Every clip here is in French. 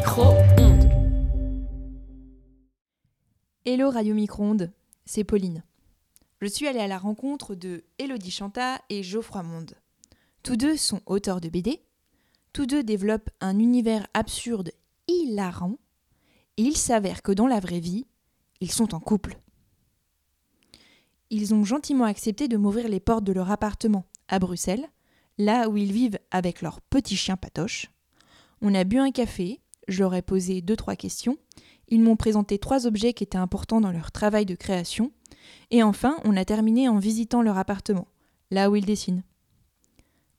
Micro-ondes. Hello Radio Micro-ondes, c'est Pauline. Je suis allée à la rencontre de Elodie Chanta et Geoffroy Monde. Tous deux sont auteurs de BD, tous deux développent un univers absurde hilarant, et il s'avère que dans la vraie vie, ils sont en couple. Ils ont gentiment accepté de m'ouvrir les portes de leur appartement à Bruxelles, là où ils vivent avec leur petit chien Patoche. On a bu un café, je leur ai posé deux trois questions, ils m'ont présenté trois objets qui étaient importants dans leur travail de création, et enfin on a terminé en visitant leur appartement, là où ils dessinent.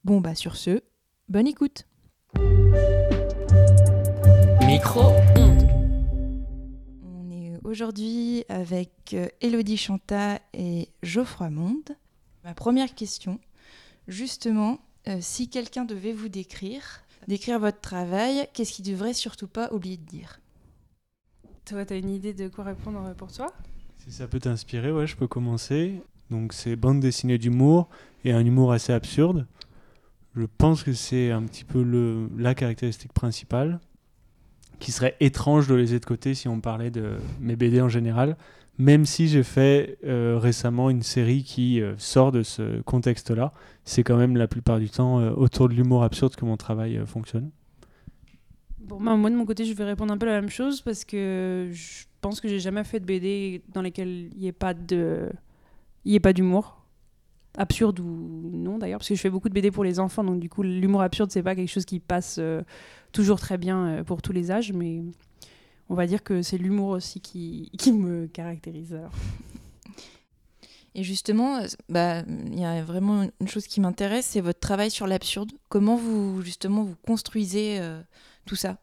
Bon bah sur ce, bonne écoute. Micro-ondes. On est aujourd'hui avec euh, Elodie Chanta et Geoffroy Monde. Ma première question, justement, euh, si quelqu'un devait vous décrire, décrire votre travail, qu'est-ce qu'il devrait surtout pas oublier de dire? Toi, t'as une idée de quoi répondre pour toi? Si ça peut t'inspirer, ouais, je peux commencer. Donc c'est bande dessinée d'humour et un humour assez absurde. Je pense que c'est un petit peu le, la caractéristique principale, qui serait étrange de laisser de côté si on parlait de mes BD en général, même si j'ai fait euh, récemment une série qui euh, sort de ce contexte-là. C'est quand même la plupart du temps euh, autour de l'humour absurde que mon travail fonctionne. Bon, bah, moi de mon côté, je vais répondre un peu la même chose parce que je pense que j'ai jamais fait de BD dans lesquelles il n'y ait pas de, il ait pas d'humour, absurde ou non d'ailleurs, parce que je fais beaucoup de BD pour les enfants, donc du coup l'humour absurde c'est pas quelque chose qui passe toujours très bien pour tous les âges, mais on va dire que c'est l'humour aussi qui, qui me caractérise. alors. Et justement, euh, bah, il y a vraiment une chose qui m'intéresse, c'est votre travail sur l'absurde. Comment vous justement vous construisez euh, tout ça?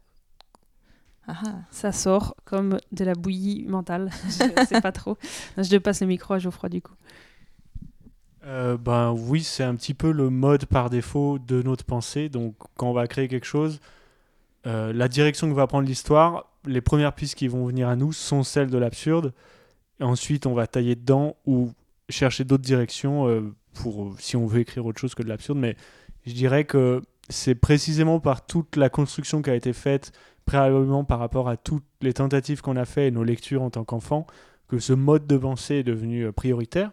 Ah ah. Ça sort comme de la bouillie mentale, je sais pas trop. Je passe le micro à Geoffroy du coup. Euh, ben oui, c'est un petit peu le mode par défaut de notre pensée. Donc quand on va créer quelque chose, euh, la direction que va prendre l'histoire, les premières pistes qui vont venir à nous sont celles de l'absurde. Ensuite, on va tailler dedans ou chercher d'autres directions euh, pour si on veut écrire autre chose que de l'absurde. Mais je dirais que c'est précisément par toute la construction qui a été faite préalablement par rapport à toutes les tentatives qu'on a fait et nos lectures en tant qu'enfant que ce mode de pensée est devenu euh, prioritaire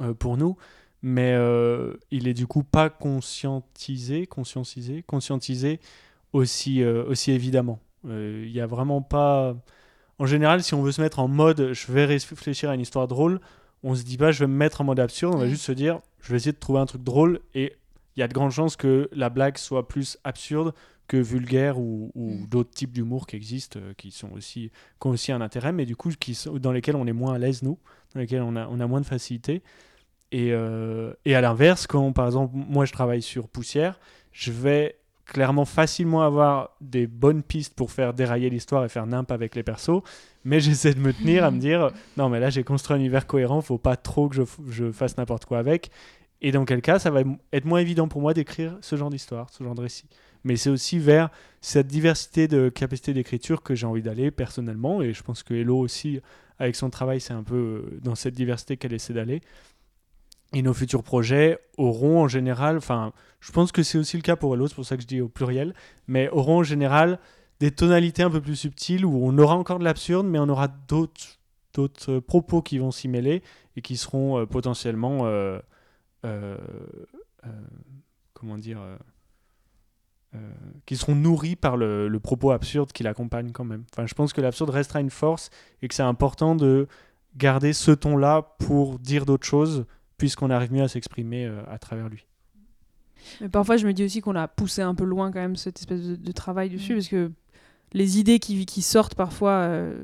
euh, pour nous, mais euh, il est du coup pas conscientisé, conscientisé, conscientisé aussi, euh, aussi évidemment. Euh, Il y a vraiment pas. En général, si on veut se mettre en mode je vais réfléchir à une histoire drôle, on se dit pas je vais me mettre en mode absurde, on va Ouais. juste se dire je vais essayer de trouver un truc drôle et il y a de grandes chances que la blague soit plus absurde que vulgaire ou, ou Mm. d'autres types d'humour qui existent, euh, qui sont aussi qui ont aussi un intérêt, mais du coup qui sont, dans lesquels on est moins à l'aise nous, dans lesquels on a, on a moins de facilité. Et, euh, et à l'inverse, quand par exemple moi je travaille sur Poussière, je vais clairement facilement avoir des bonnes pistes pour faire dérailler l'histoire et faire nimp avec les persos, mais j'essaie de me tenir à me dire non mais là j'ai construit un univers cohérent, faut pas trop que je, je fasse n'importe quoi avec. Et dans quel cas ça va être moins évident pour moi d'écrire ce genre d'histoire, ce genre de récit. Mais c'est aussi vers cette diversité de capacité d'écriture que j'ai envie d'aller personnellement, et je pense que Hello aussi, avec son travail, c'est un peu euh, dans cette diversité qu'elle essaie d'aller. Et nos futurs projets auront en général, enfin, je pense que c'est aussi le cas pour Hello, c'est pour ça que je dis au pluriel, mais auront en général des tonalités un peu plus subtiles où on aura encore de l'absurde, mais on aura d'autres euh, propos qui vont s'y mêler et qui seront euh, potentiellement, euh, comment dire, qui seront nourris par le, le propos absurde qui l'accompagne quand même. Enfin, je pense que l'absurde restera une force et que c'est important de garder ce ton-là pour dire d'autres choses, puisqu'on arrive mieux à s'exprimer euh, à travers lui. Mais parfois, je me dis aussi qu'on a poussé un peu loin quand même cette espèce de, de travail dessus, Mm. parce que les idées qui, qui sortent parfois euh,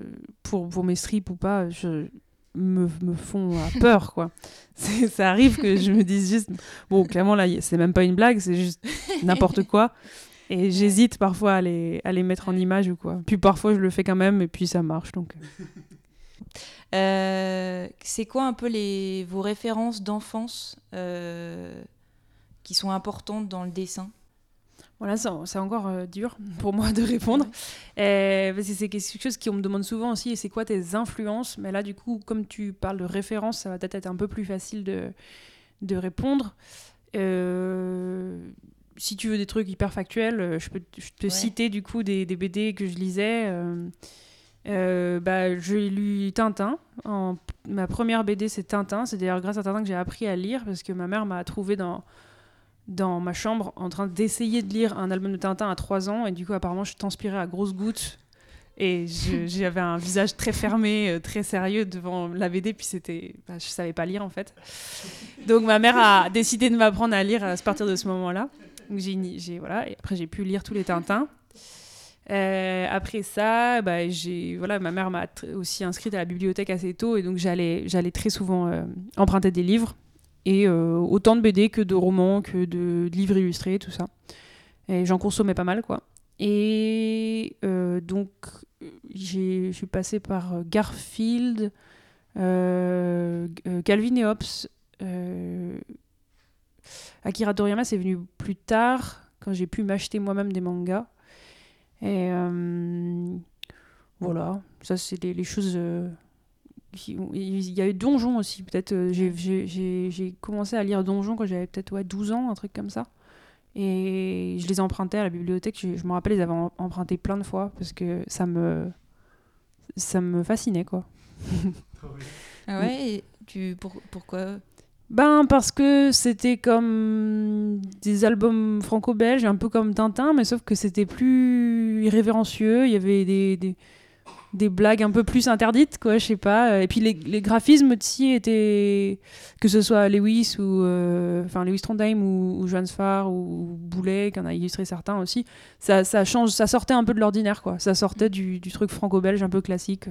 pour, pour mes strips ou pas, je, me, me font euh, peur, quoi. Ça arrive que je me dise juste, bon, clairement, là, c'est même pas une blague, c'est juste n'importe quoi. Et j'hésite parfois à les, à les mettre en image ou quoi. Puis parfois, je le fais quand même, et puis ça marche, donc... euh. C'est quoi un peu les, vos références d'enfance euh, qui sont importantes dans le dessin? Voilà, c'est c'est encore euh, dur pour moi de répondre. Euh, parce que c'est quelque chose qu'on me demande souvent aussi, et c'est quoi tes influences? Mais là, du coup, comme tu parles de références, ça va peut-être être un peu plus facile de, de répondre. Euh, si tu veux des trucs hyper factuels, je peux te- je te Ouais. citer du coup des, des BD que je lisais. Euh, bah, j'ai lu Tintin. En, ma première BD, c'est Tintin. C'est d'ailleurs grâce à Tintin que j'ai appris à lire parce que ma mère m'a trouvé dans, dans ma chambre en train d'essayer de lire un album de Tintin à 3 ans. Et du coup, apparemment, je transpirais à grosses gouttes. Et j'avais un visage très fermé, euh, très sérieux devant la BD. Puis c'était. bah, je savais pas lire en fait. Donc ma mère a décidé de m'apprendre à lire à partir de ce moment-là. Donc j'ai voilà. Et après j'ai pu lire tous les Tintins. Euh, après ça, bah, j'ai voilà, ma mère m'a aussi inscrite à la bibliothèque assez tôt et donc j'allais j'allais très souvent euh, emprunter des livres et euh, autant de BD que de romans que de, livres illustrés tout ça. Et j'en consommais pas mal quoi. Et donc je suis passée par Garfield, Calvin et Hobbes, Akira Toriyama, c'est venu plus tard, quand j'ai pu m'acheter moi-même des mangas. Et euh, voilà, ça c'est les, les choses. euh, qui- il y a eu Donjon aussi, peut-être. euh, j'ai- j'ai- J'ai j'ai commencé à lire Donjon quand j'avais peut-être ouais, 12 ans, un truc comme ça. Et je les empruntais à la bibliothèque. Je, je me rappelle, les avoir em- empruntés plein de fois parce que ça me, ça me fascinait, quoi. Ah ouais, et tu, pour, pourquoi Ben parce que c'était comme des albums franco-belges, un peu comme Tintin, mais sauf que c'était plus irrévérencieux. Il y avait des, des, blagues un peu plus interdites, quoi, je sais pas. Et puis les, les graphismes aussi étaient, que ce soit Lewis ou euh, enfin Lewis Trondheim ou, ou Johan Sfar ou Boulet, qui en a illustré certains aussi, ça, ça change, ça sortait un peu de l'ordinaire, quoi. Ça sortait du, du truc franco-belge un peu classique.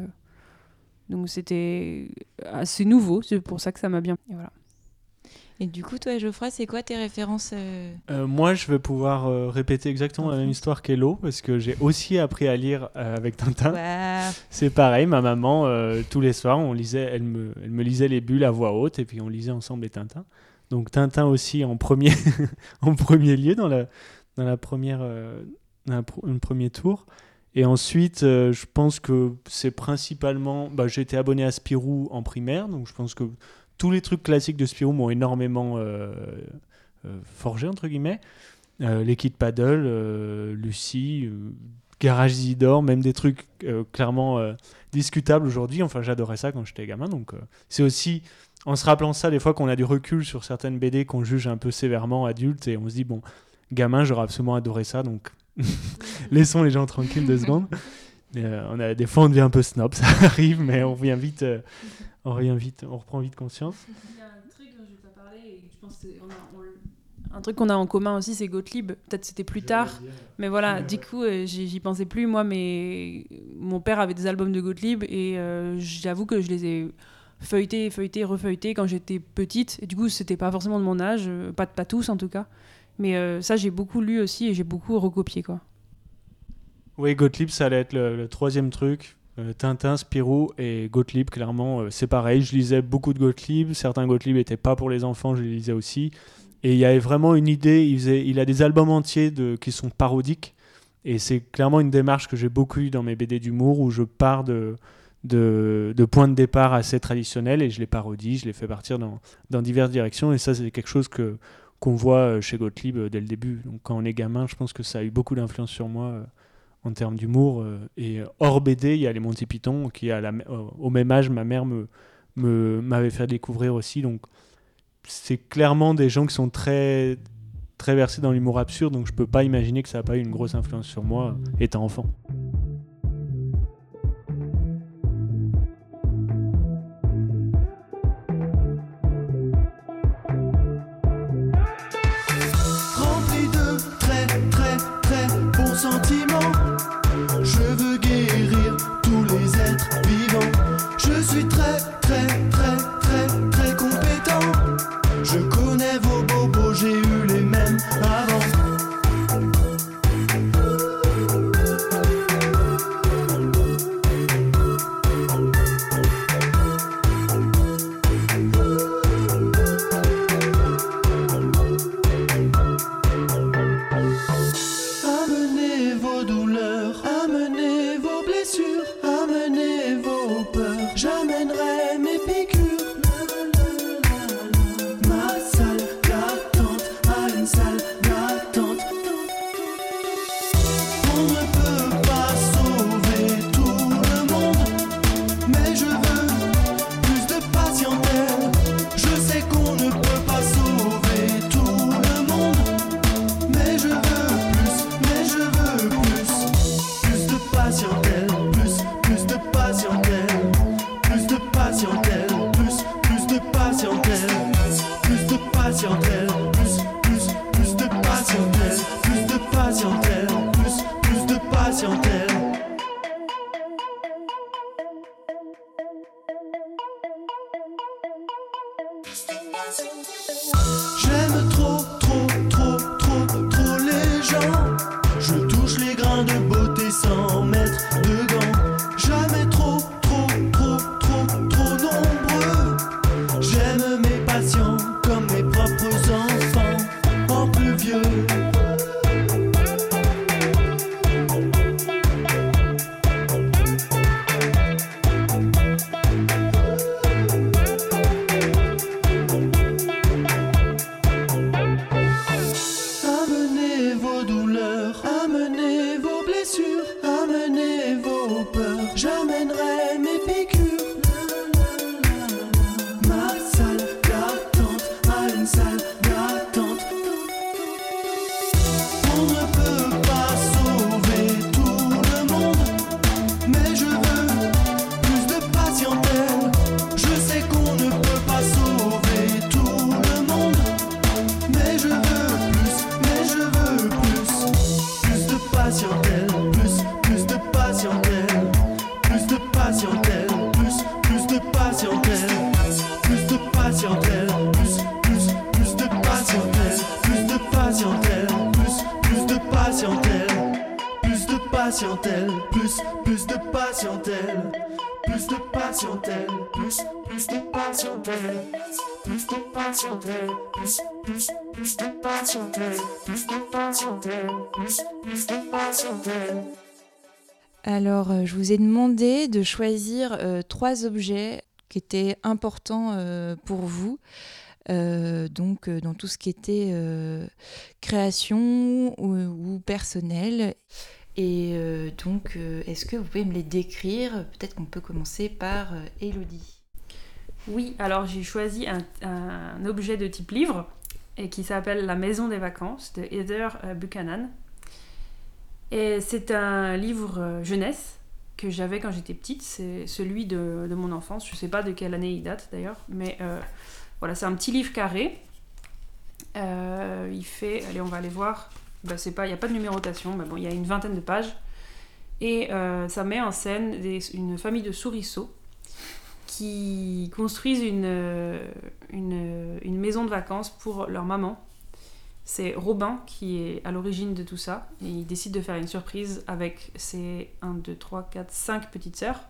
Donc c'était assez nouveau, c'est pour ça que ça m'a bien. Et voilà. Et du coup, toi, Geoffroy, c'est quoi tes références euh, Euh, moi, je vais pouvoir euh, répéter exactement la même histoire qu'Hello, parce que j'ai aussi appris à lire avec Tintin. C'est pareil, ma maman, tous les soirs, on lisait, elle, me, elle me lisait les bulles à voix haute, et puis on lisait ensemble les Tintins. Donc Tintin aussi en premier, en premier lieu dans la, dans la première, dans la pr- un premier tour. Et ensuite, euh, je pense que c'est principalement. Bah, été abonné à Spirou en primaire, donc je pense que tous les trucs classiques de Spirou m'ont énormément euh, euh, forgé, entre guillemets. Euh, les kits paddle, Lucie, Garage Isidore, même des trucs clairement discutables aujourd'hui. Enfin, j'adorais ça quand j'étais gamin. Donc, c'est aussi en se rappelant ça, des fois qu'on a du recul sur certaines BD qu'on juge un peu sévèrement adultes et on se dit, bon, gamin, j'aurais absolument adoré ça, donc laissons les gens tranquilles deux secondes. Euh, on a, des fois, on devient un peu snob, ça arrive, mais on revient vite, euh, on revient vite, on reprend vite conscience. Il y a un truc dont je vais pas parler et je pense que c'est- on a- on le- un truc qu'on a en commun aussi, c'est Gottlieb. Peut-être c'était plus tard, mais voilà. Du coup, euh, j'y pensais plus moi, mais mon père avait des albums de Gottlieb et euh, j'avoue que je les ai feuilletés, feuilletés, refeuilletés quand j'étais petite. Et du coup, c'était pas forcément de mon âge, euh, pas pas tous en tout cas. Mais euh, ça, j'ai beaucoup lu aussi et j'ai beaucoup recopié quoi. Oui, Gottlieb, ça allait être le, le troisième truc. Euh, Tintin, Spirou et Gottlieb, clairement, euh, c'est pareil. Je lisais beaucoup de Gottlieb. Certains Gottlieb n'étaient pas pour les enfants, je les lisais aussi. Et il y avait vraiment une idée. Il, a des albums entiers de, qui sont parodiques. Et c'est clairement une démarche que j'ai beaucoup eue dans mes BD d'humour où je pars de, de, points de départ assez traditionnels et je les parodie, je les fais partir dans, dans diverses directions. Et ça, c'est quelque chose que qu'on voit euh, chez Gottlieb dès le début. Donc quand on est gamin, je pense que ça a eu beaucoup d'influence sur moi en termes d'humour. euh, et euh, hors BD, il y a les Monty Python qui, à la, euh, au même âge, ma mère me m'avait fait découvrir aussi. Donc c'est clairement des gens qui sont très très versés dans l'humour absurde. Donc je peux pas imaginer que ça n'a pas eu une grosse influence sur moi étant enfant. Thank you. Alors, euh, je vous ai demandé de choisir euh, trois objets qui étaient importants euh, pour vous, donc dans tout ce qui était création ou, personnel. Et donc, est-ce que vous pouvez me les décrire? Peut-être qu'on peut commencer par Elodie. Oui, alors j'ai choisi un, objet de type livre et qui s'appelle La Maison des Vacances de Heather Buchanan. C'est un livre euh, jeunesse que j'avais quand j'étais petite. C'est celui de, mon enfance. Je sais pas de quelle année il date d'ailleurs, mais euh, voilà, c'est un petit livre carré. Euh, il fait, allez, on va aller voir. Bah, il n'y a pas de numérotation, mais bon, il y a une vingtaine de pages. Et ça met en scène une famille de souriceaux qui construisent une maison de vacances pour leur maman. C'est Robin qui est à l'origine de tout ça. Et il décide de faire une surprise avec ses 1, 2, 3, 4, 5 petites sœurs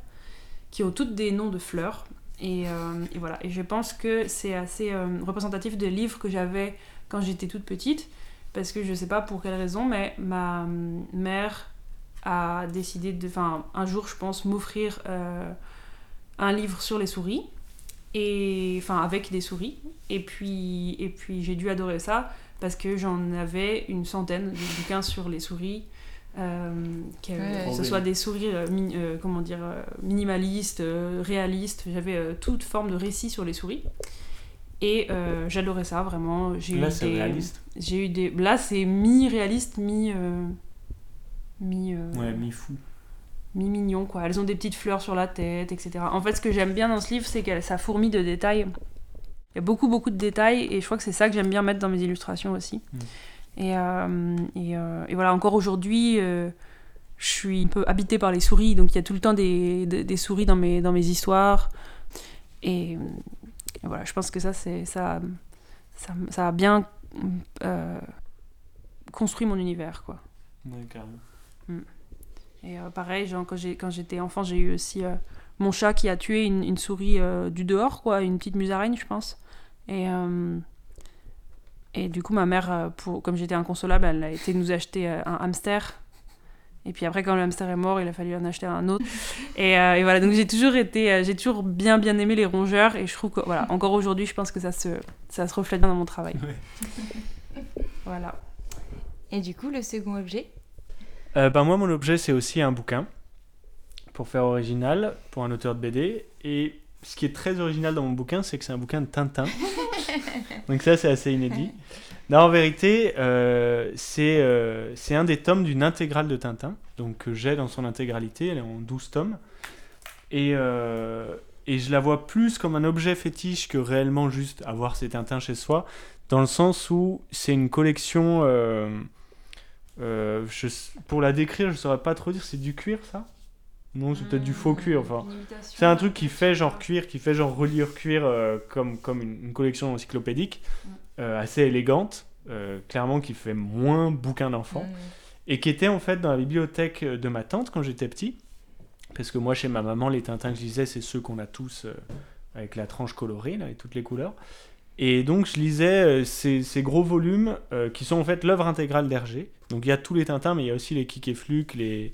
qui ont toutes des noms de fleurs. Et, euh, voilà. Et je pense que c'est assez euh, représentatif des livres que j'avais quand j'étais toute petite. Parce que je sais pas pour quelle raison, mais ma euh, mère a décidé de. Enfin, un jour, je pense, m'offrir euh, un livre sur les souris. Et, enfin, avec des souris. Et puis, et puis j'ai dû adorer ça parce que j'en avais une centaine de bouquins sur les souris. euh, que, Ouais. que ce soit des souris euh, mi- euh, comment dire, euh, minimalistes, euh, réalistes. J'avais euh, toute forme de récit sur les souris. Et euh, j'adorais ça vraiment. J'ai Là, eu c'est des- réaliste. J'ai eu des. Là, c'est mi-réaliste, mi. euh, mi. euh, Ouais, mi-fou. mi-mignon, quoi. Elles ont des petites fleurs sur la tête, etc. En fait, ce que j'aime bien dans ce livre, c'est que ça fourmille de détails. Il y a beaucoup, beaucoup de détails, et je crois que c'est ça que j'aime bien mettre dans mes illustrations aussi. Mm. Et, euh, et, euh, et voilà, encore aujourd'hui, euh, je suis un peu habitée par les souris, donc il y a tout le temps des, des, des souris dans mes, dans mes histoires. Et, et voilà, je pense que ça, c'est ça, ça, ça a bien construit mon univers, quoi. Ouais, carrément. Et euh, pareil, genre, quand, j'étais enfant, j'ai eu aussi euh, mon chat qui a tué une, une souris euh, du dehors, quoi, une petite musaraigne, je pense. Et, euh, et du coup, ma mère, euh, pour, comme j'étais inconsolable, elle a été nous acheter euh, un hamster. Et puis après, quand le hamster est mort, il a fallu en acheter un autre. Et, euh, et voilà, donc j'ai toujours été, j'ai toujours bien bien aimé les rongeurs. Et je trouve que, voilà, encore aujourd'hui, je pense que ça se, ça se reflète bien dans mon travail. Voilà. Et du coup, le second objet? Euh, ben, moi, mon objet, c'est aussi un bouquin, pour faire original, pour un auteur de BD. Et ce qui est très original dans mon bouquin, c'est que c'est un bouquin de Tintin. Donc ça, c'est assez inédit. Non, en vérité, euh, c'est euh, c'est un des tomes d'une intégrale de Tintin, donc que j'ai dans son intégralité, elle est en 12 tomes. Et, euh, et je la vois plus comme un objet fétiche que réellement juste avoir ces Tintins chez soi, dans le sens où c'est une collection... euh, je, pour la décrire, je saurais pas trop dire, c'est du cuir ça? Non, c'est peut-être du faux cuir, enfin... C'est un truc qui fait genre cuir, qui fait genre reliure cuir euh, comme, comme une, une collection encyclopédique, euh, assez élégante, euh, clairement qui fait moins bouquin d'enfant, et qui était en fait dans la bibliothèque de ma tante quand j'étais petit, parce que moi chez ma maman les Tintins que je lisais c'est ceux qu'on a tous euh, avec la tranche colorée là, et toutes les couleurs. Et donc je lisais euh, ces, ces gros volumes euh, qui sont en fait l'œuvre intégrale d'Hergé. Donc il y a tous les Tintins, mais il y a aussi les Kik et Fluke, les,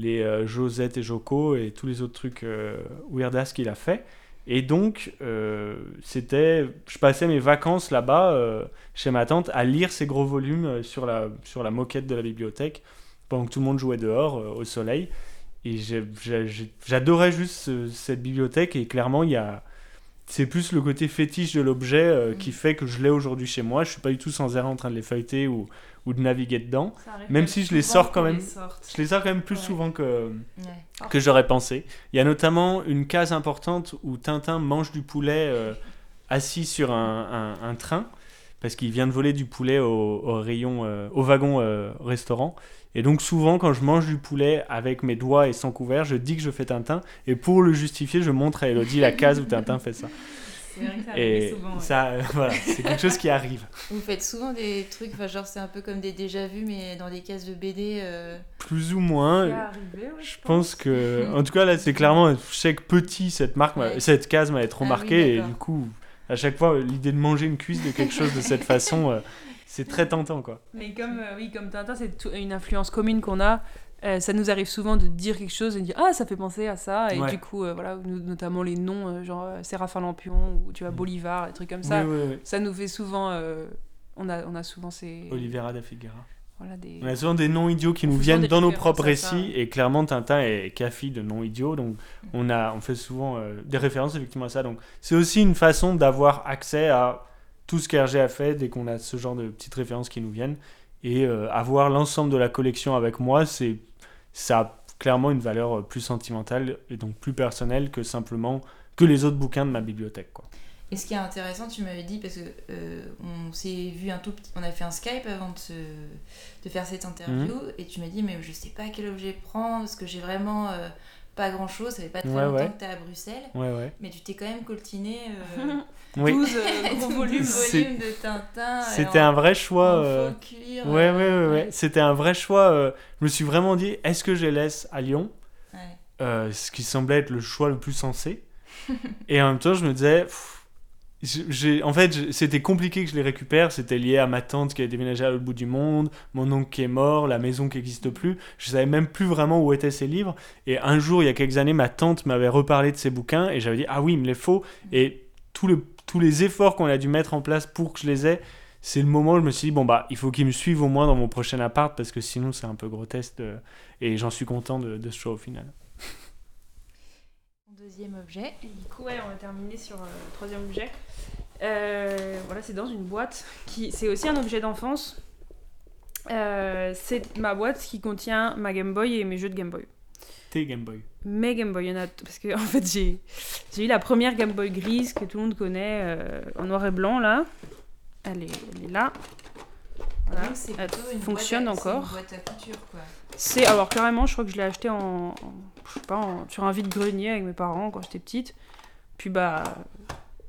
les euh, Josette et Joko et tous les autres trucs euh, weirdas qu'il a fait. Et donc, euh, c'était, je passais mes vacances là-bas, chez ma tante, à lire ces gros volumes sur la, sur la moquette de la bibliothèque. pendant que tout le monde jouait dehors au soleil. Et j'adorais juste ce- cette bibliothèque et clairement il y a c'est plus le côté fétiche de l'objet euh, qui fait que je l'ai aujourd'hui chez moi. Je suis pas du tout sans arrêt en train de les feuilleter ou, ou de naviguer dedans. Même si je les sors quand même. Je les sors quand même plus Ouais. souvent que, Ouais. que j'aurais pensé. Il y a notamment une case importante où Tintin mange du poulet euh, assis sur un, un- un train parce qu'il vient de voler du poulet au, au rayon, euh, au wagon restaurant. Et donc souvent quand je mange du poulet avec mes doigts et sans couvert, je dis que je fais Tintin et pour le justifier, je montre à Elodie la case où Tintin fait ça. C'est vrai que ça Et arrive souvent. ouais. ça, euh, voilà, c'est quelque chose qui arrive. Vous faites souvent des trucs, enfin, genre c'est un peu comme des déjà-vus, mais dans des cases de BD. euh, Plus ou moins. Arrivé, ouais, Je pense que, en tout cas là, c'est clairement, je sais que petit, cette marque, Ouais. cette case m'avait trop Ah oui, marqué et d'accord. du coup, à chaque fois, l'idée de manger une cuisse de quelque chose de cette façon, euh, c'est très tentant quoi. Mais comme, euh, oui, comme Tintin, c'est une influence commune qu'on a. euh, ça nous arrive souvent de dire quelque chose et de dire ah ça fait penser à ça et Ouais. du coup euh, voilà notamment les noms genre Séraphin Lampion ou tu vois Bolivar des trucs comme ça Oui, oui, oui. ça nous fait souvent on a on a souvent ces Olivera da Figuera. voilà des On a souvent des noms idiots qui On nous viennent dans nos propres récits et clairement Tintin est café de noms idiots donc on a on fait souvent euh, des références effectivement à ça donc c'est aussi une façon d'avoir accès à tout ce qu'Hergé a fait dès qu'on a ce genre de petites références qui nous viennent et euh, avoir l'ensemble de la collection avec moi c'est ça a clairement une valeur euh, plus sentimentale et donc plus personnelle que simplement que les autres bouquins de ma bibliothèque quoi. Et ce qui est intéressant, tu m'avais dit, parce que euh, on s'est vu un tout petit. On a fait un Skype avant de, se- de faire cette interview, Mhm. et tu m'as dit, mais je sais pas quel objet prendre, parce que j'ai vraiment euh, pas grand chose, ça fait pas très Ouais, longtemps ouais. que t'es à Bruxelles, Ouais ouais. mais tu t'es quand même coltiné euh, Oui. 12 euh, gros 12 volumes de Tintin. C'était un vrai choix euh, Ouais, ouais, ouais, ouais. C'était un vrai choix. euh, je me suis vraiment dit, est-ce que je les laisse à Lyon? Ouais. Euh, Ce qui semblait être le choix le plus sensé. Et en même temps, je me disais, pff, en fait, c'était compliqué que je les récupère. C'était lié à ma tante qui a déménagé à l'autre bout du monde, mon oncle qui est mort, la maison qui n'existe plus. Je savais même plus vraiment où étaient ces livres. Et un jour, il y a quelques années, ma tante m'avait reparlé de ces bouquins et j'avais dit, ah oui, il me les faut. Et tous les efforts qu'on a dû mettre en place pour que je les ai, c'est le moment où je me suis dit, bon, bah, il faut qu'ils me suivent au moins dans mon prochain appart parce que sinon, c'est un peu grotesque. Et j'en suis content de, de ce choix au final. Deuxième objet. Et du coup, ouais, on a terminé sur euh, le troisième objet. Euh, voilà, c'est dans une boîte qui. C'est aussi un objet d'enfance. Euh, c'est ma boîte qui contient ma Game Boy et mes jeux de Game Boy. T'es Game Boy. Mes Game Boy, il y en a. Parce que, en fait, j'ai j'ai eu la première Game Boy grise que tout le monde connaît euh, en noir et blanc, là. Elle est, elle est là. Voilà. Donc, c'est Elle plutôt une fonctionne boîte à- c'est encore. Une boîte à couture, quoi. C'est alors carrément, je crois que je l'ai acheté en, en- je sais pas, en- sur un vide-grenier avec mes parents quand j'étais petite. Puis bah,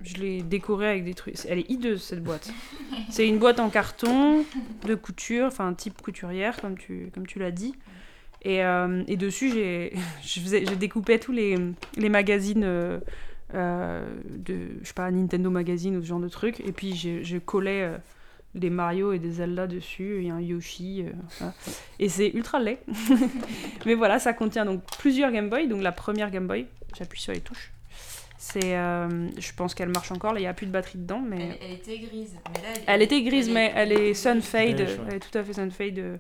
je l'ai décorée avec des trucs. Elle est hideuse cette boîte. C'est une boîte en carton de couture, enfin type couturière comme tu comme tu l'as dit. Et, euh, et dessus j'ai, je faisais, je découpais tous les, les magazines. euh, euh, de je sais pas Nintendo Magazine ou ce genre de trucs et puis je, je collais euh, des Mario et des Zelda dessus il y a un Yoshi euh, voilà. et c'est ultra laid. Mais voilà ça contient donc plusieurs Game Boy. Donc la première Game Boy j'appuie sur les touches. C'est euh, je pense qu'elle marche encore. Là il y a plus de batterie dedans mais Elle, elle était grise, mais là, elle était grise mais elle est Sunfade. Ouais. elle est tout à fait Sunfade.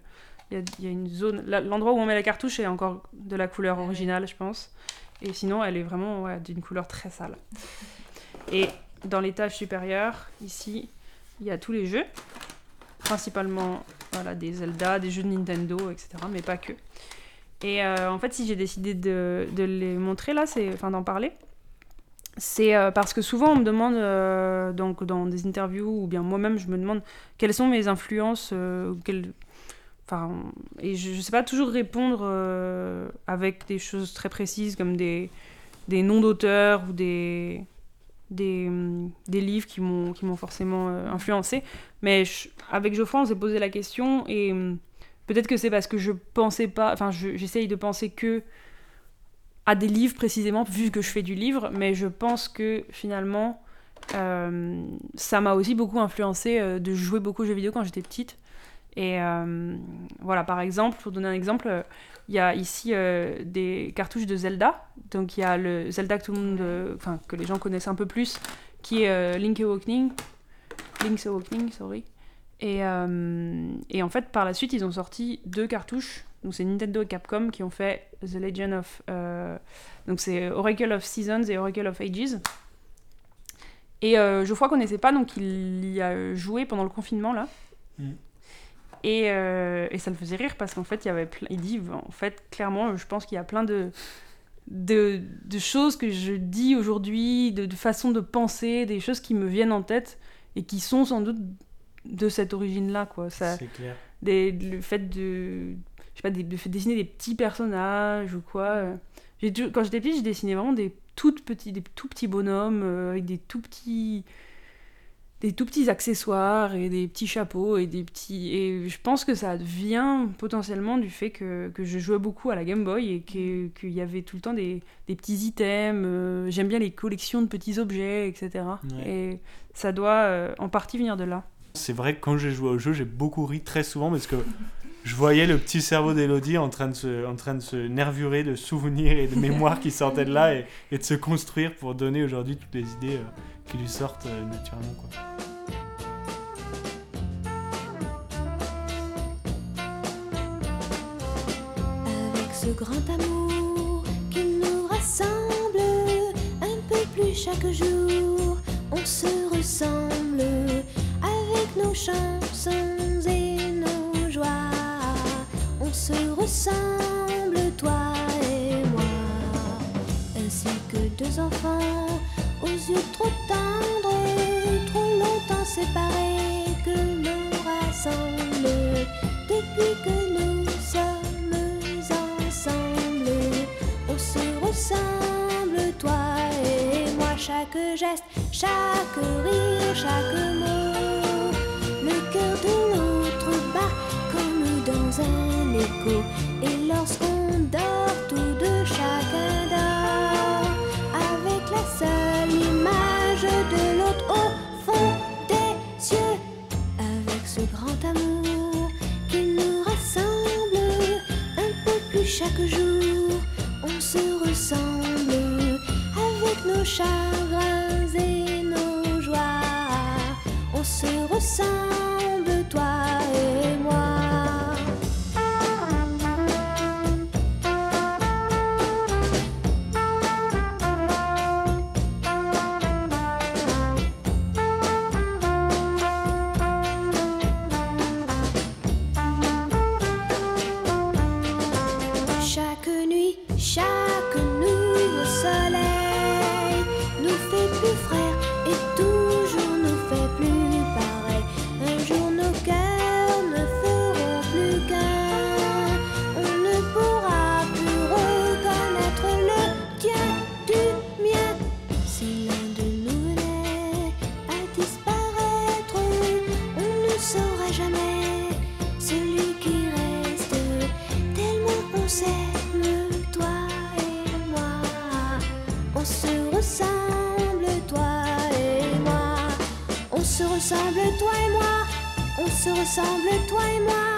Il y a, il y a une zone. L'endroit où on met la cartouche est encore de la couleur ouais. originale je pense. Et sinon elle est vraiment ouais, d'une couleur très sale. Et dans l'étage supérieur ici il y a tous les jeux principalement voilà, des Zelda, des jeux de Nintendo, etc. Mais pas que. Et euh, en fait, si j'ai décidé de, les montrer là, c'est, enfin d'en parler, c'est euh, parce que souvent on me demande, euh, donc dans des interviews ou bien moi-même, je me demande quelles sont mes influences, enfin, et je, je sais pas toujours répondre avec des choses très précises comme des, des noms d'auteurs ou des des, des livres qui m'ont forcément euh, influencé mais avec Geoffroy, on s'est posé la question et hum, peut-être que c'est parce que je pensais pas, enfin, je- j'essaye de penser que à des livres précisément, vu que je fais du livre, mais je pense que finalement, euh, ça m'a aussi beaucoup influencé euh, de jouer beaucoup aux jeux vidéo quand j'étais petite. Et voilà, par exemple, pour donner un exemple, il y a ici euh, des cartouches de Zelda. Donc il y a le Zelda que euh, les gens connaissent un peu plus, qui est euh, Link Awakening. Link's Awakening, sorry. Et, et en fait, par la suite, ils ont sorti deux cartouches. Donc, c'est Nintendo et Capcom qui ont fait The Legend of. donc, c'est Oracle of Seasons et Oracle of Ages. Et euh, Geoffroy connaissait pas, donc il y a joué pendant le confinement là. Mm. Et, euh, et ça le faisait rire parce qu'en fait, il y avait plein- il dit en fait clairement, je pense qu'il y a plein de de, de choses que je dis aujourd'hui, de, de façons de penser, des choses qui me viennent en tête et qui sont sans doute de cette origine-là, quoi. Ça, C'est clair. des, le fait de, je sais pas, de dessiner des petits personnages ou quoi. euh. Toujours- quand j'étais petite, je dessinais vraiment des toutes petits, des tout petits bonhommes euh, avec des tout petits, des tout petits accessoires et des petits chapeaux et des petits. Et je pense que ça vient potentiellement du fait que, que je jouais beaucoup à la Game Boy et que- qu'il y avait tout le temps des, des petits items. euh, J'aime bien les collections de petits objets, etc. Ouais. Et ça doit euh, en partie venir de là. C'est vrai que quand j'ai joué au jeu, j'ai beaucoup ri très souvent parce que je voyais le petit cerveau d'Elodie en, train de se- en train de se nervurer de souvenirs et de mémoires qui sortaient de là et, et de se construire pour donner aujourd'hui toutes les idées euh, qui lui sortent euh, naturellement. Quoi. Avec ce grand amour qui nous rassemble, un peu plus chaque jour, on se ressemble avec nos chansons et. On se ressemble, toi et moi, ainsi que deux enfants aux yeux trop tendres, trop longtemps séparés que nous rassemble depuis que nous sommes ensemble. On se ressemble, toi et moi, chaque geste, chaque rire, chaque mot. Le cœur de l'autre bat comme dans un Et lorsqu'on dort, tous deux, chacun dort avec la seule image de l'autre au fond des cieux. Avec ce grand amour qui nous rassemble un peu plus chaque jour, ressemble, toi et moi.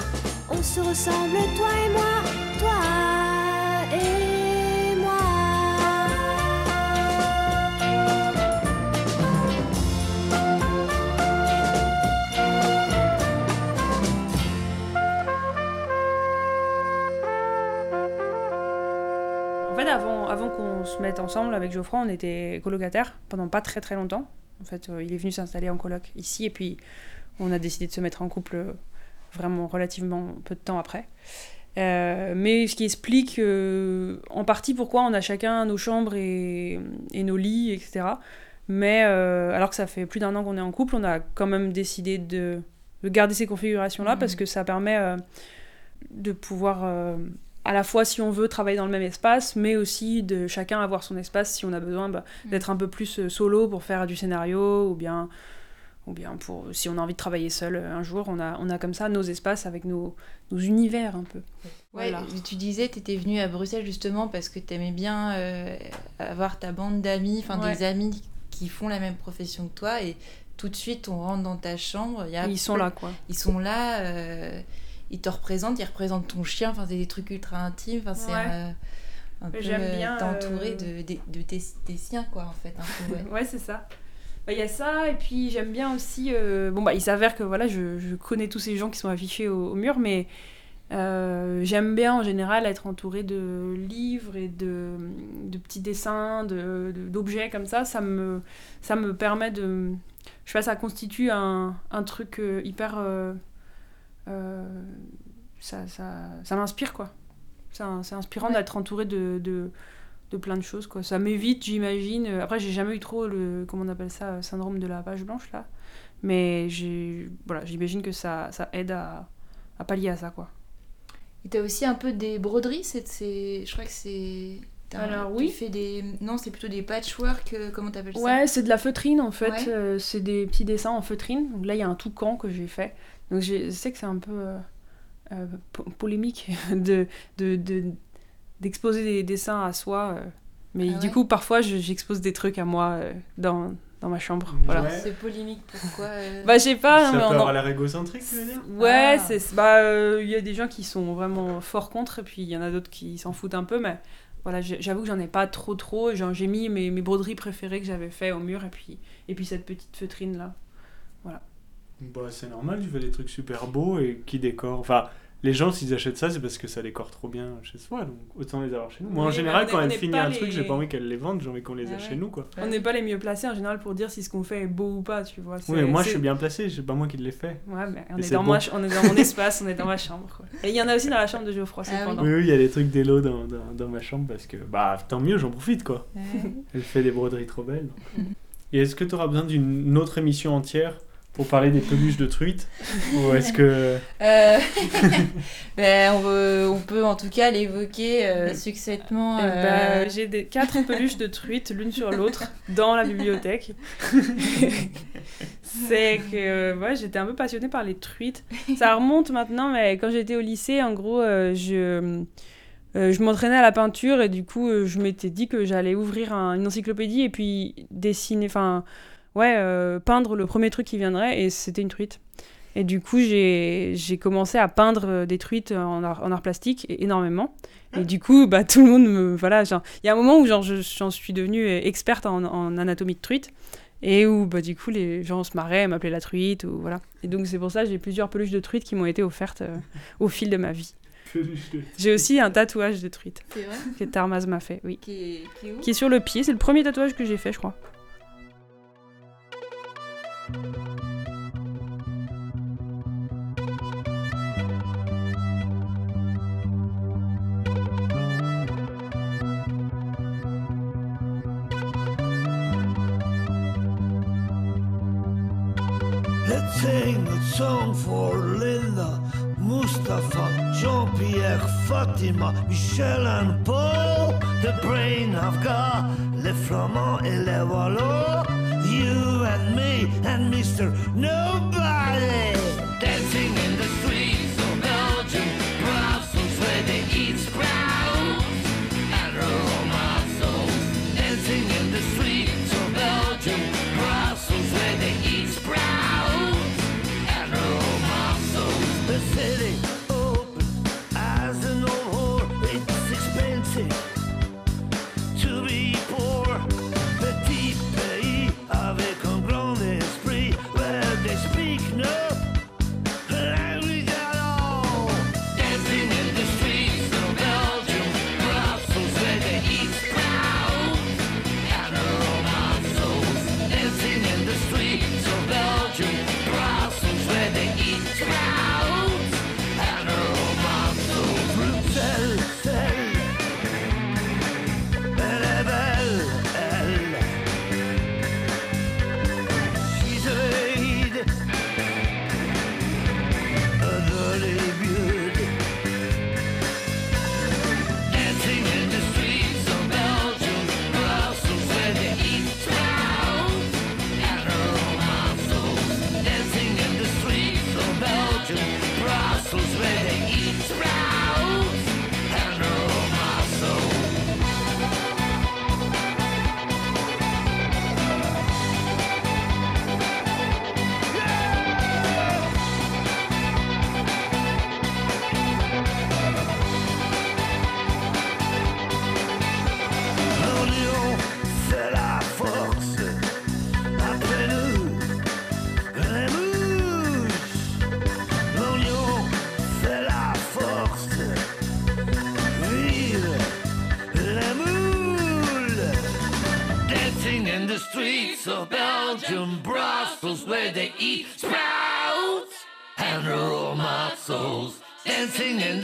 On se ressemble, toi et moi. Toi et moi. En fait, avant, avant qu'on se mette ensemble avec Geoffroy, on était colocataires pendant pas très très longtemps. En fait, euh, il est venu s'installer en coloc ici et puis on a décidé de se mettre en couple euh, vraiment relativement peu de temps après. Euh, mais ce qui explique euh, en partie pourquoi on a chacun nos chambres et, et nos lits, etc. Mais euh, alors que ça fait plus d'un an qu'on est en couple, on a quand même décidé de, de garder ces configurations-là Mhm. parce que ça permet de pouvoir à la fois si on veut travailler dans le même espace, mais aussi de chacun avoir son espace si on a besoin bah, Mm. d'être un peu plus solo pour faire du scénario ou bien ou bien pour si on a envie de travailler seul euh, un jour, on a on a comme ça nos espaces avec nos, nos univers un peu. Ouais, Voilà. tu disais, tu étais venue à Bruxelles justement parce que tu aimais bien euh, avoir ta bande d'amis, enfin Ouais. des amis qui font la même profession que toi et tout de suite on rentre dans ta chambre, il y a Ils sont là quoi. Ils sont là, euh, ils te représentent, ils représentent ton chien, enfin c'est des trucs ultra intimes, enfin c'est Ouais. un peu bien, t'es entouré de, de, de tes, tes siens quoi en fait. Un peu, ouais. Ouais, c'est ça. Bah, Il y a ça, et puis j'aime bien aussi. euh, bon, bah, il s'avère que voilà, je, je connais tous ces gens qui sont affichés au, au mur, mais euh, j'aime bien en général être entourée de livres et de, de petits dessins, de- de- d'objets comme ça. Ça me, ça me permet de. Je sais pas, ça constitue un, un truc euh, hyper. euh, ça ça, ça m'inspire, quoi. C'est inspirant Ouais. d'être entourée de, de, de plein de choses, quoi. Ça m'évite, j'imagine. Après, j'ai jamais eu trop le. Comment on appelle ça euh, Syndrome de la page blanche, là. Mais j'ai voilà, j'imagine que ça, ça aide à, à pallier à ça, quoi. Et t'as aussi un peu des broderies, c'est, je crois que c'est. Alors, tu oui. fais des. Non, c'est plutôt des patchwork, euh, comment t'appelles ça? Ouais, c'est de la feutrine en fait. Ouais. Euh, c'est des petits dessins en feutrine. Donc là, il y a un toucan que j'ai fait. Donc je sais que c'est un peu euh, po- polémique de, de, de- d'exposer des dessins à soi. euh. Mais Ah du coup, parfois, je- j'expose des trucs à moi euh, dans, dans ma chambre. Voilà. Ouais. C'est polémique, pourquoi euh Bah, je sais pas. ça non, mais peut on en- avoir l'air égocentrique, tu veux dire? Ouais, Ah. c'est bah euh, il y a des gens qui sont vraiment forts contre et puis il y en a d'autres qui s'en foutent un peu mais voilà, j'avoue que j'en ai pas trop trop, j'ai mis mes, mes broderies préférées que j'avais fait au mur et puis et puis cette petite feutrine là. Bah, c'est normal, tu fais des trucs super beaux et qui décorent. Enfin, les gens, s'ils achètent ça, c'est parce que ça décore trop bien chez soi, donc autant les avoir chez nous. Moi, en général, quand elle finit un truc, les- j'ai pas envie qu'elle les vende, j'ai envie qu'on les Ah a ouais. chez nous, quoi. On n'est pas les mieux placés en général pour dire si ce qu'on fait est beau ou pas, tu vois. Oui, mais moi, je suis bien placé, c'est pas moi qui l'ai fait. Ouais, mais on est, dans bon. ma ch- on est dans mon espace, on est dans ma chambre. quoi. Et il y en a aussi dans la chambre de Geoffroy, Ah oui. cependant. Oui, oui, il y a des trucs d'élo dans, dans, dans ma chambre parce que, bah, tant mieux, j'en profite, quoi. Elle fait des broderies trop belles. donc. Et est-ce que tu auras besoin d'une autre émission entière pour parler des peluches de truite Ou est-ce que. Euh, ben, on, veut- on peut en tout cas l'évoquer euh, succinctement. Eh euh, ben, J'ai des quatre peluches de truite l'une sur l'autre dans la bibliothèque. c'est que euh, ouais, j'étais un peu passionnée par les truites. Ça remonte maintenant, mais quand j'étais au lycée, en gros, euh, je, euh, je m'entraînais à la peinture et du coup, euh, je m'étais dit que j'allais ouvrir un- une encyclopédie et puis dessiner, enfin, ouais, euh, peindre le premier truc qui viendrait et c'était une truite. Et du coup, j'ai commencé à peindre euh, des truites en art, en art plastique et- énormément. Et du coup, bah, tout le monde me. Voilà, il y a un moment où genre, je- j'en suis devenue euh, experte en, en anatomie de truite. Et où, bah, du coup, les gens se marraient, m'appelaient la truite, ou voilà. Et donc, c'est pour ça que j'ai plusieurs peluches de truite qui m'ont été offertes euh, au fil de ma vie. J'ai aussi un tatouage de truite vrai que Tarmaz m'a fait, oui. qui est, qui est où? Qui est sur le pied, c'est le premier tatouage que j'ai fait, je crois. Let's sing a song for Linda, Mustafa, Jean-Pierre, Fatima, Michel and Paul. The brain I've got, les flamands et les wallons. No!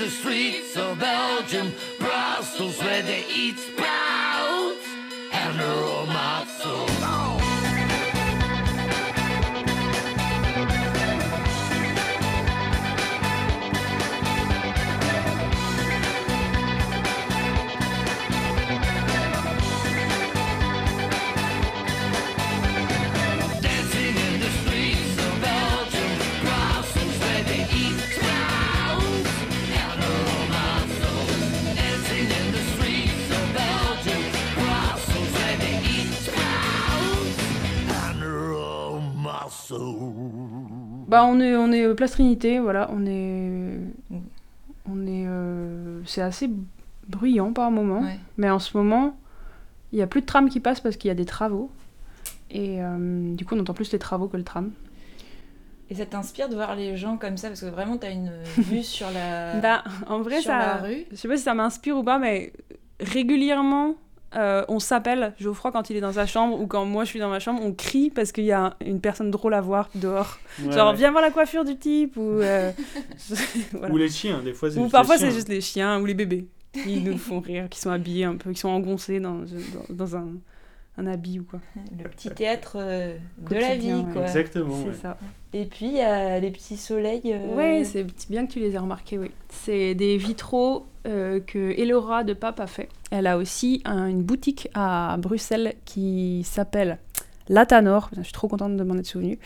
Streets of Belgium, Brussels, where they eat sprouts. And raw Bah, on est, on est euh, Place Trinité, voilà, on est. On est. euh, c'est assez bruyant par moment, Ouais. mais en ce moment, il y a plus de tram qui passe parce qu'il y a des travaux. Et euh, du coup, on entend plus les travaux que le tram. Et ça t'inspire de voir les gens comme ça? Parce que vraiment, t'as une vue sur la, Bah, en vrai, sur ça. la rue. Je sais pas si ça m'inspire ou pas, mais régulièrement, euh, on s'appelle. Geoffroy, quand il est dans sa chambre ou quand moi je suis dans ma chambre, on crie parce qu'il y a une personne drôle à voir dehors. Ouais, Genre, ouais. viens voir la coiffure du type ou. euh, voilà. Ou les chiens, des fois c'est Ou juste parfois c'est juste les chiens ou les bébés qui nous font rire, qui sont habillés un peu, qui sont engoncés dans, dans, dans un, un habit ou quoi. Le petit théâtre euh, de la vie, quoi. Exactement. C'est ouais. ça. Et puis, il y a les petits soleils. euh, Ouais, c'est bien que tu les aies remarqués, oui. C'est des vitraux euh, que Elora de Pape a fait. Elle a aussi un- une boutique à Bruxelles qui s'appelle Latanor. Je suis trop contente de m'en être souvenue.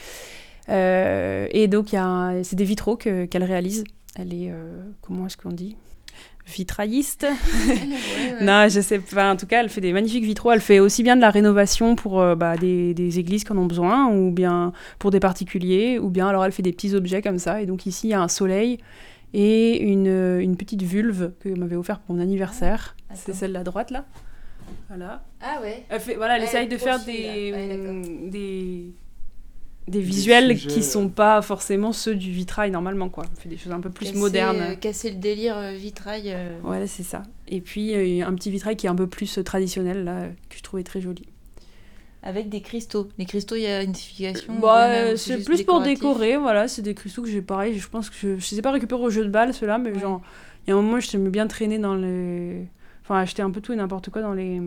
Euh, et donc, c'est des vitraux que- qu'elle réalise. Elle est, euh, comment est-ce qu'on dit? Vitrailliste. Ouais, ouais. Non, je sais pas. En tout cas, elle fait des magnifiques vitraux. Elle fait aussi bien de la rénovation pour euh, bah, des, des églises qui en ont besoin, ou bien pour des particuliers, ou bien alors elle fait des petits objets comme ça. Et donc ici, il y a un soleil et une, une petite vulve que m'avait offert pour mon anniversaire. Ah, C'est celle de la droite là. Voilà. Ah ouais. Elle fait, voilà, elle Ouais, essaye de faire des. Ouais, d'accord. des des visuels sujets, qui euh. sont pas forcément ceux du vitrail normalement quoi. Elle fait des choses un peu plus Casser, modernes. euh, casser le délire euh, vitrail. euh, Voilà, c'est ça. Et puis euh, un petit vitrail qui est un peu plus euh, traditionnel, là, que je trouvais très joli. Avec des cristaux. Les cristaux, il y a une signification. Bah, euh, c'est plus pour décorer, voilà, c'est des cristaux que j'ai pareil, je pense que je, je les ai pas récupérés au jeu de balle, ceux-là, mais Ouais. genre, il y a un moment, je t'aimais bien traîner dans les. Enfin, acheter un peu tout et n'importe quoi dans les.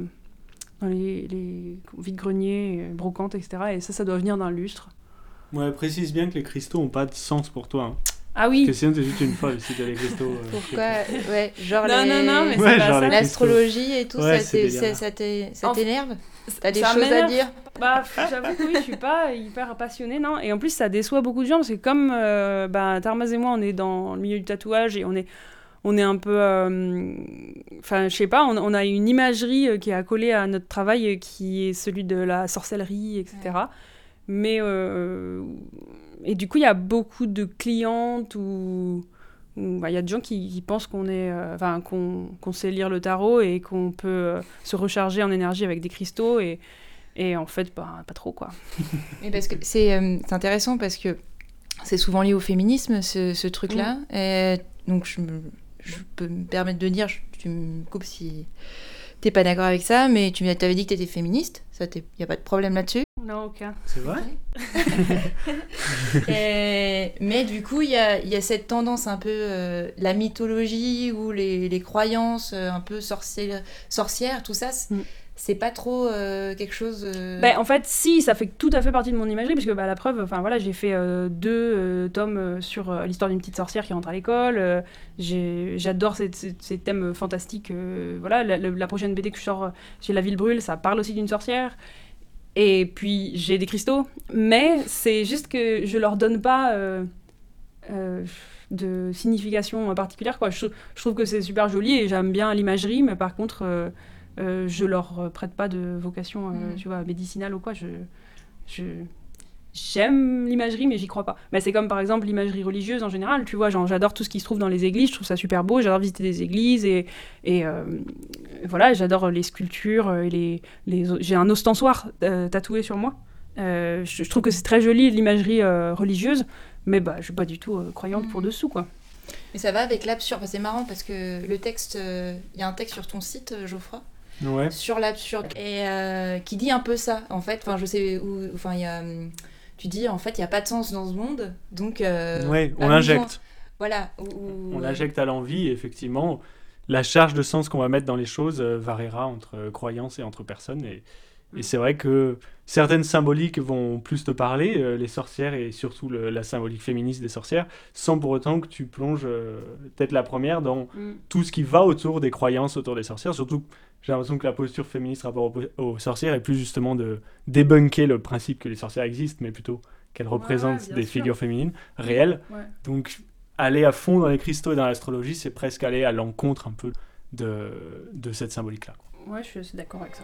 dans les, les vides-greniers, euh, brocantes, etc. Et ça, ça doit venir d'un lustre. Ouais, précise bien que les cristaux ont pas de sens pour toi. hein. Ah Parce oui que sinon, t'es juste une folle si t'as les cristaux. euh, Pourquoi? Ouais, genre Non, les- non, non, mais Ouais, c'est pas genre ça. les- l'astrologie et tout, Ouais, ça t'énerve? T'as des Ça choses à dire? Bah, j'avoue que oui, je suis pas hyper passionnée, non. Et en plus, ça déçoit beaucoup de gens parce que comme euh, bah, Tarmaz et moi, on est dans le milieu du tatouage et on est, on est un peu. euh, Enfin, je sais pas, on, on a une imagerie euh, qui est accolée à notre travail euh, qui est celui de la sorcellerie, etc. Mais. euh, et du coup, il y a beaucoup de clientes ou. bah, Il y a des gens qui, qui pensent qu'on est, euh, enfin, qu'on sait lire le tarot et qu'on peut euh, se recharger en énergie avec des cristaux et, et en fait, bah, pas trop, quoi. Mais parce que c'est euh, intéressant parce que c'est souvent lié au féminisme, ce, ce truc-là. Et donc, je, me- je peux me permettre de dire, je- tu me coupes si t'es pas d'accord avec ça, mais tu m'avais dit que t'étais féministe. Ça, il n'y a pas de problème là-dessus. Non, aucun. C'est vrai Et- mais du coup, il y a, il y a cette tendance un peu, euh, la mythologie ou les, les croyances euh, un peu sorcières, sorcières tout ça, c'est- Mm. pas trop euh, quelque chose. euh, Ben, en fait, si, ça fait tout à fait partie de mon imagerie, parce que bah, la preuve, enfin voilà, j'ai fait euh, deux euh, tomes euh, sur euh, l'histoire d'une petite sorcière qui rentre à l'école. euh, J'adore ces, ces- ces thèmes fantastiques. euh, voilà, la, la- la prochaine BD que je sors euh, chez La Ville Brûle, ça parle aussi d'une sorcière. Et puis j'ai des cristaux, mais c'est juste que je leur donne pas euh, euh, de signification particulière. Quoi. Je, je trouve que c'est super joli et j'aime bien l'imagerie, mais par contre, euh, euh, je leur prête pas de vocation, Mhm. tu vois, médicinale ou quoi. Je, je, j'aime l'imagerie, mais j'y crois pas. Mais c'est comme par exemple l'imagerie religieuse en général, tu vois, genre j'adore tout ce qui se trouve dans les églises, je trouve ça super beau, j'adore visiter des églises et, et euh, voilà, j'adore les sculptures et les, les j'ai un ostensoir euh, tatoué sur moi. Euh, je, je trouve que c'est très joli l'imagerie euh, religieuse, mais bah je suis pas du tout euh, croyante pour Mhm. dessous quoi. Mais ça va avec l'absurde. Enfin, c'est marrant parce que le texte, euh, il y a un texte sur ton site, Geoffroy, Ouais. sur l'absurde et euh, qui dit un peu ça en fait. Enfin, je sais où. Enfin, il y a. Tu dis en fait, il n'y a pas de sens dans ce monde, donc. euh, ouais, on l'injecte. Voilà. ou- On l'injecte à l'envie effectivement, la charge de sens qu'on va mettre dans les choses euh, variera entre euh, croyances et entre personnes. Et, et c'est vrai que certaines symboliques vont plus te parler, euh, les sorcières et surtout le- la symbolique féministe des sorcières, sans pour autant que tu plonges euh, peut-être la première dans Mm. tout ce qui va autour des croyances autour des sorcières. Surtout, j'ai l'impression que la posture féministe rapport aux, aux sorcières est plus justement de débunker le principe que les sorcières existent, mais plutôt qu'elles représentent des sûr. figures féminines réelles. Ouais. Donc, aller à fond dans les cristaux et dans l'astrologie, c'est presque aller à l'encontre un peu de, de cette symbolique-là. Ouais, je suis d'accord avec ça.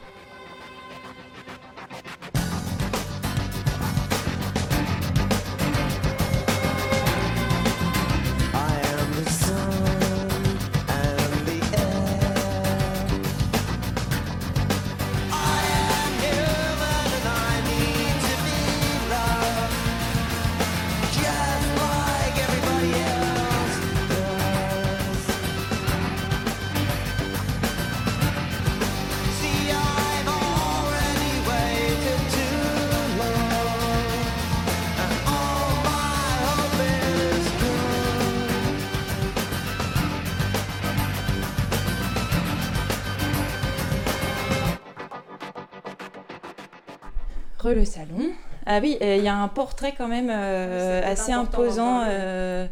Re le salon. Ah oui, il y a un portrait quand même euh, Ah, assez imposant. euh,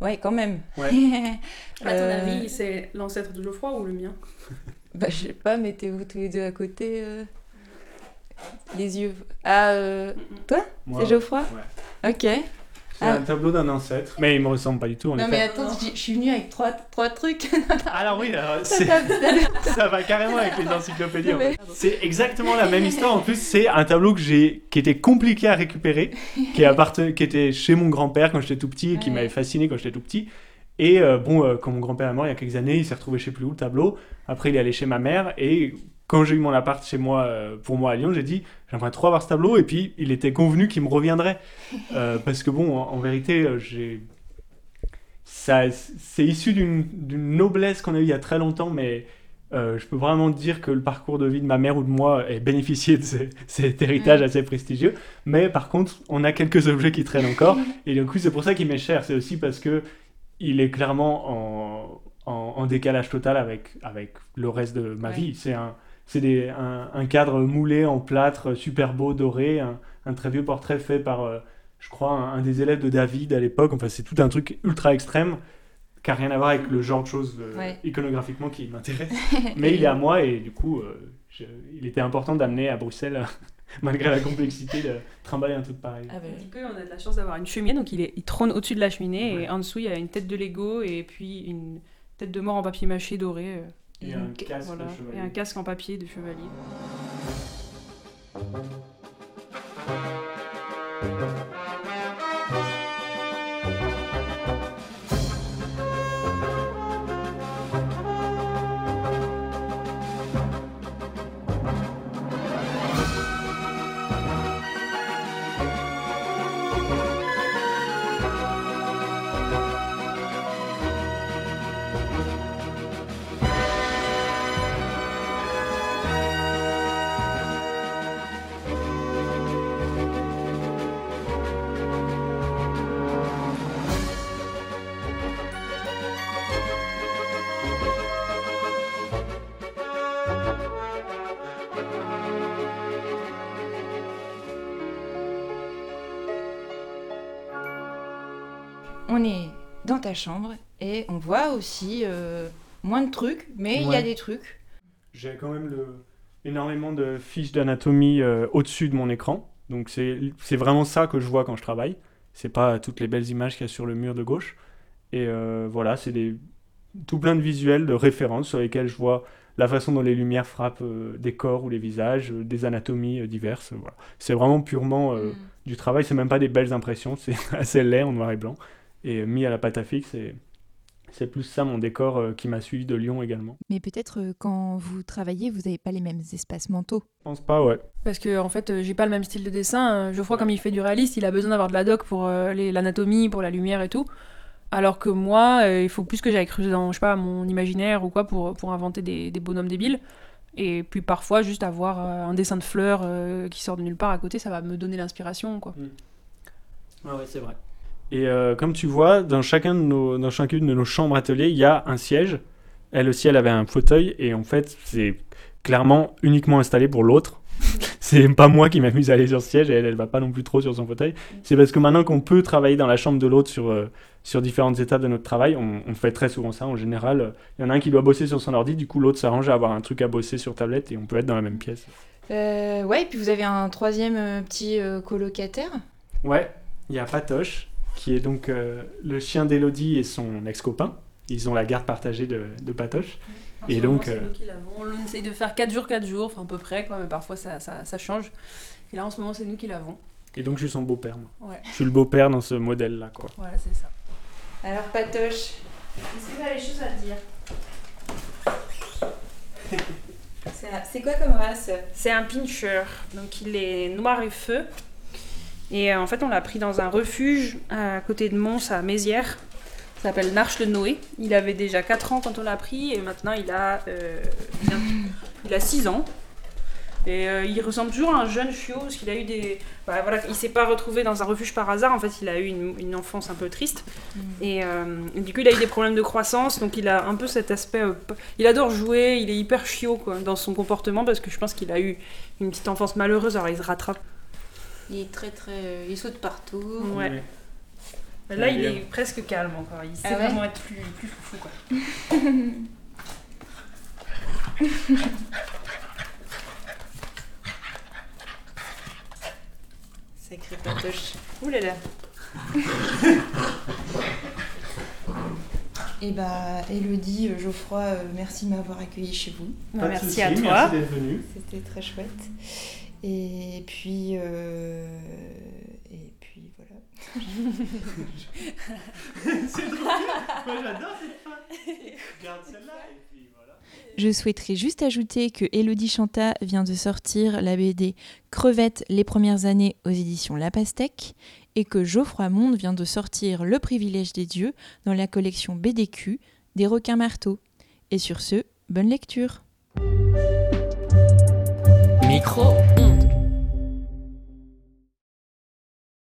Ouais, quand même. Ouais. À ton Euh, avis, c'est l'ancêtre de Geoffroy ou le mien? Bah, je sais pas, mettez-vous tous les deux à côté. euh, Les yeux. Ah, euh, toi? Moi, C'est Geoffroy? ouais. Ok. C'est Ah. un tableau d'un ancêtre. Mais il me ressemble pas du tout, en Non, mais attends, je je suis venue avec trois, trois trucs. Alors oui, alors, Ça va carrément avec les encyclopédies. en Mais- fait. C'est exactement la même histoire. En plus, c'est un tableau que j'ai, qui était compliqué à récupérer, qui, apparten- qui était chez mon grand-père quand j'étais tout petit et qui Ouais. m'avait fasciné quand j'étais tout petit. Et euh, bon, euh, quand mon grand-père est mort il y a quelques années, il s'est retrouvé je sais plus où le tableau. Après, il est allé chez ma mère et quand j'ai eu mon appart chez moi, euh, pour moi à Lyon, j'ai dit j'aimerais trop avoir ce tableau et puis il était convenu qu'il me reviendrait Euh, parce que bon, en, en vérité, euh, j'ai c'est issu d'une noblesse qu'on a eue il y a très longtemps, mais euh, je peux vraiment dire que le parcours de vie de ma mère ou de moi ait bénéficié de ce- cet héritage Mm. assez prestigieux. Mais par contre, on a quelques objets qui traînent encore. et du coup, c'est pour ça qu'il m'est cher. C'est aussi parce que il est clairement en, en, en décalage total avec, avec le reste de ma Ouais. vie. C'est un, c'est des- un, un cadre moulé en plâtre, super beau, doré, un, un très vieux portrait fait par, euh, je crois, un, un des élèves de David à l'époque. Enfin, c'est tout un truc ultra extrême qui n'a rien à voir avec le genre de choses euh, Ouais. iconographiquement qui m'intéresse. Mais il est à moi et du coup, euh, je- il était important d'amener à Bruxelles, malgré la complexité, de trimballer un truc pareil. Ah Du coup, on a de la chance d'avoir une cheminée, donc il, est, il trône au-dessus de la cheminée, Ouais. et en dessous, il y a une tête de Lego, et puis une tête de mort en papier mâché doré. Et un Ok, casque voilà, de chevalier. et un casque en papier de chevalier. On est dans ta chambre et on voit aussi euh, moins de trucs, mais il y a des trucs. J'ai quand même le- énormément de fiches d'anatomie euh, au-dessus de mon écran. Donc c'est c'est vraiment ça que je vois quand je travaille. C'est pas toutes les belles images qu'il y a sur le mur de gauche. Et euh, voilà, c'est des tout plein de visuels, de références sur lesquels je vois la façon dont les lumières frappent euh, des corps ou les visages, euh, des anatomies euh, diverses. Voilà. C'est vraiment purement euh, Mm. du travail. C'est même pas des belles impressions. C'est assez laid en noir et blanc. Et euh, mis à la pâte à fixe. Et c'est plus ça mon décor euh, qui m'a suivi de Lyon également. Mais peut-être euh, quand vous travaillez, vous n'avez pas les mêmes espaces mentaux. Je pense pas, ouais. Parce que en fait, euh, j'ai pas le même style de dessin. Geoffroy, comme il fait du réaliste, il a besoin d'avoir de la doc pour euh, l'anatomie, pour la lumière et tout. Alors que moi, euh, il faut plus que j'aille creuser dans, je sais pas, mon imaginaire ou quoi pour, pour inventer des, des bonhommes débiles. Et puis parfois, juste avoir euh, un dessin de fleurs euh, qui sort de nulle part à côté, ça va me donner l'inspiration. quoi. Ouais, ouais, c'est vrai. Et euh, comme tu vois, dans, chacun de nos, dans chacune de nos chambres ateliers, il y a un siège. Elle aussi, elle avait un fauteuil. Et en fait, c'est clairement uniquement installé pour l'autre. c'est pas moi qui m'amuse à aller sur ce siège et elle, elle va pas non plus trop sur son fauteuil. C'est parce que maintenant qu'on peut travailler dans la chambre de l'autre sur, euh, sur différentes étapes de notre travail, on, on fait très souvent ça. En général, euh, il y en a un qui doit bosser sur son ordi, du coup l'autre s'arrange à avoir un truc à bosser sur tablette et on peut être dans la même pièce. Ouais, et puis vous avez un troisième petit colocataire. Ouais, il y a Patoche, qui est donc euh, le chien d'Elodie et son ex-copain. Ils ont la garde partagée de, de Patoche. Et donc, euh, nous qui l'avons. On essaye de faire 4 jours, 4 jours, enfin à peu près, quoi, mais parfois ça, ça, ça change. Et là, en ce moment, c'est nous qui l'avons. Et donc je suis son beau-père. moi. Ouais, Je suis le beau-père dans ce modèle-là, quoi. voilà, c'est ça. Alors Patoche, est-ce que tu as les choses à te dire? C'est quoi comme race? C'est un pincher, donc il est noir et feu. Et euh, en fait, on l'a pris dans un refuge à côté de Mons, à Mézières. Ça s'appelle Narche le Noé. Il avait déjà 4 ans quand on l'a pris et maintenant il a, euh, il a 6 ans. Et euh, il ressemble toujours à un jeune chiot parce qu'il a eu des. bah, voilà, il s'est pas retrouvé dans un refuge par hasard. En fait, il a eu une, une enfance un peu triste. Et, euh, du coup, il a eu des problèmes de croissance. Donc, il a un peu cet aspect. euh, il adore jouer. Il est hyper chiot quoi, dans son comportement parce que je pense qu'il a eu une petite enfance malheureuse. Alors, il se rattrape. Il est très très. Il saute partout. Ouais. Ouais. Là, il est presque calme encore. Il sait Ah ouais vraiment être plus, plus foufou quoi. Sacré Patoche. Ouh là là. Et bah, Elodie, euh, Geoffroy, euh, merci de m'avoir accueilli chez vous. Bah, Pas merci à toi. Merci d'être venu. C'était très chouette. Et puis. euh, Et puis voilà. Moi j'adore cette fin. Garde celle-là et puis voilà. Je souhaiterais juste ajouter que Elodie Chanta vient de sortir la BD Crevettes les premières années aux éditions La Pastèque et que Geoffroy Monde vient de sortir Le privilège des dieux dans la collection BDQ des requins marteaux. Et sur ce, bonne lecture Micro-ondes.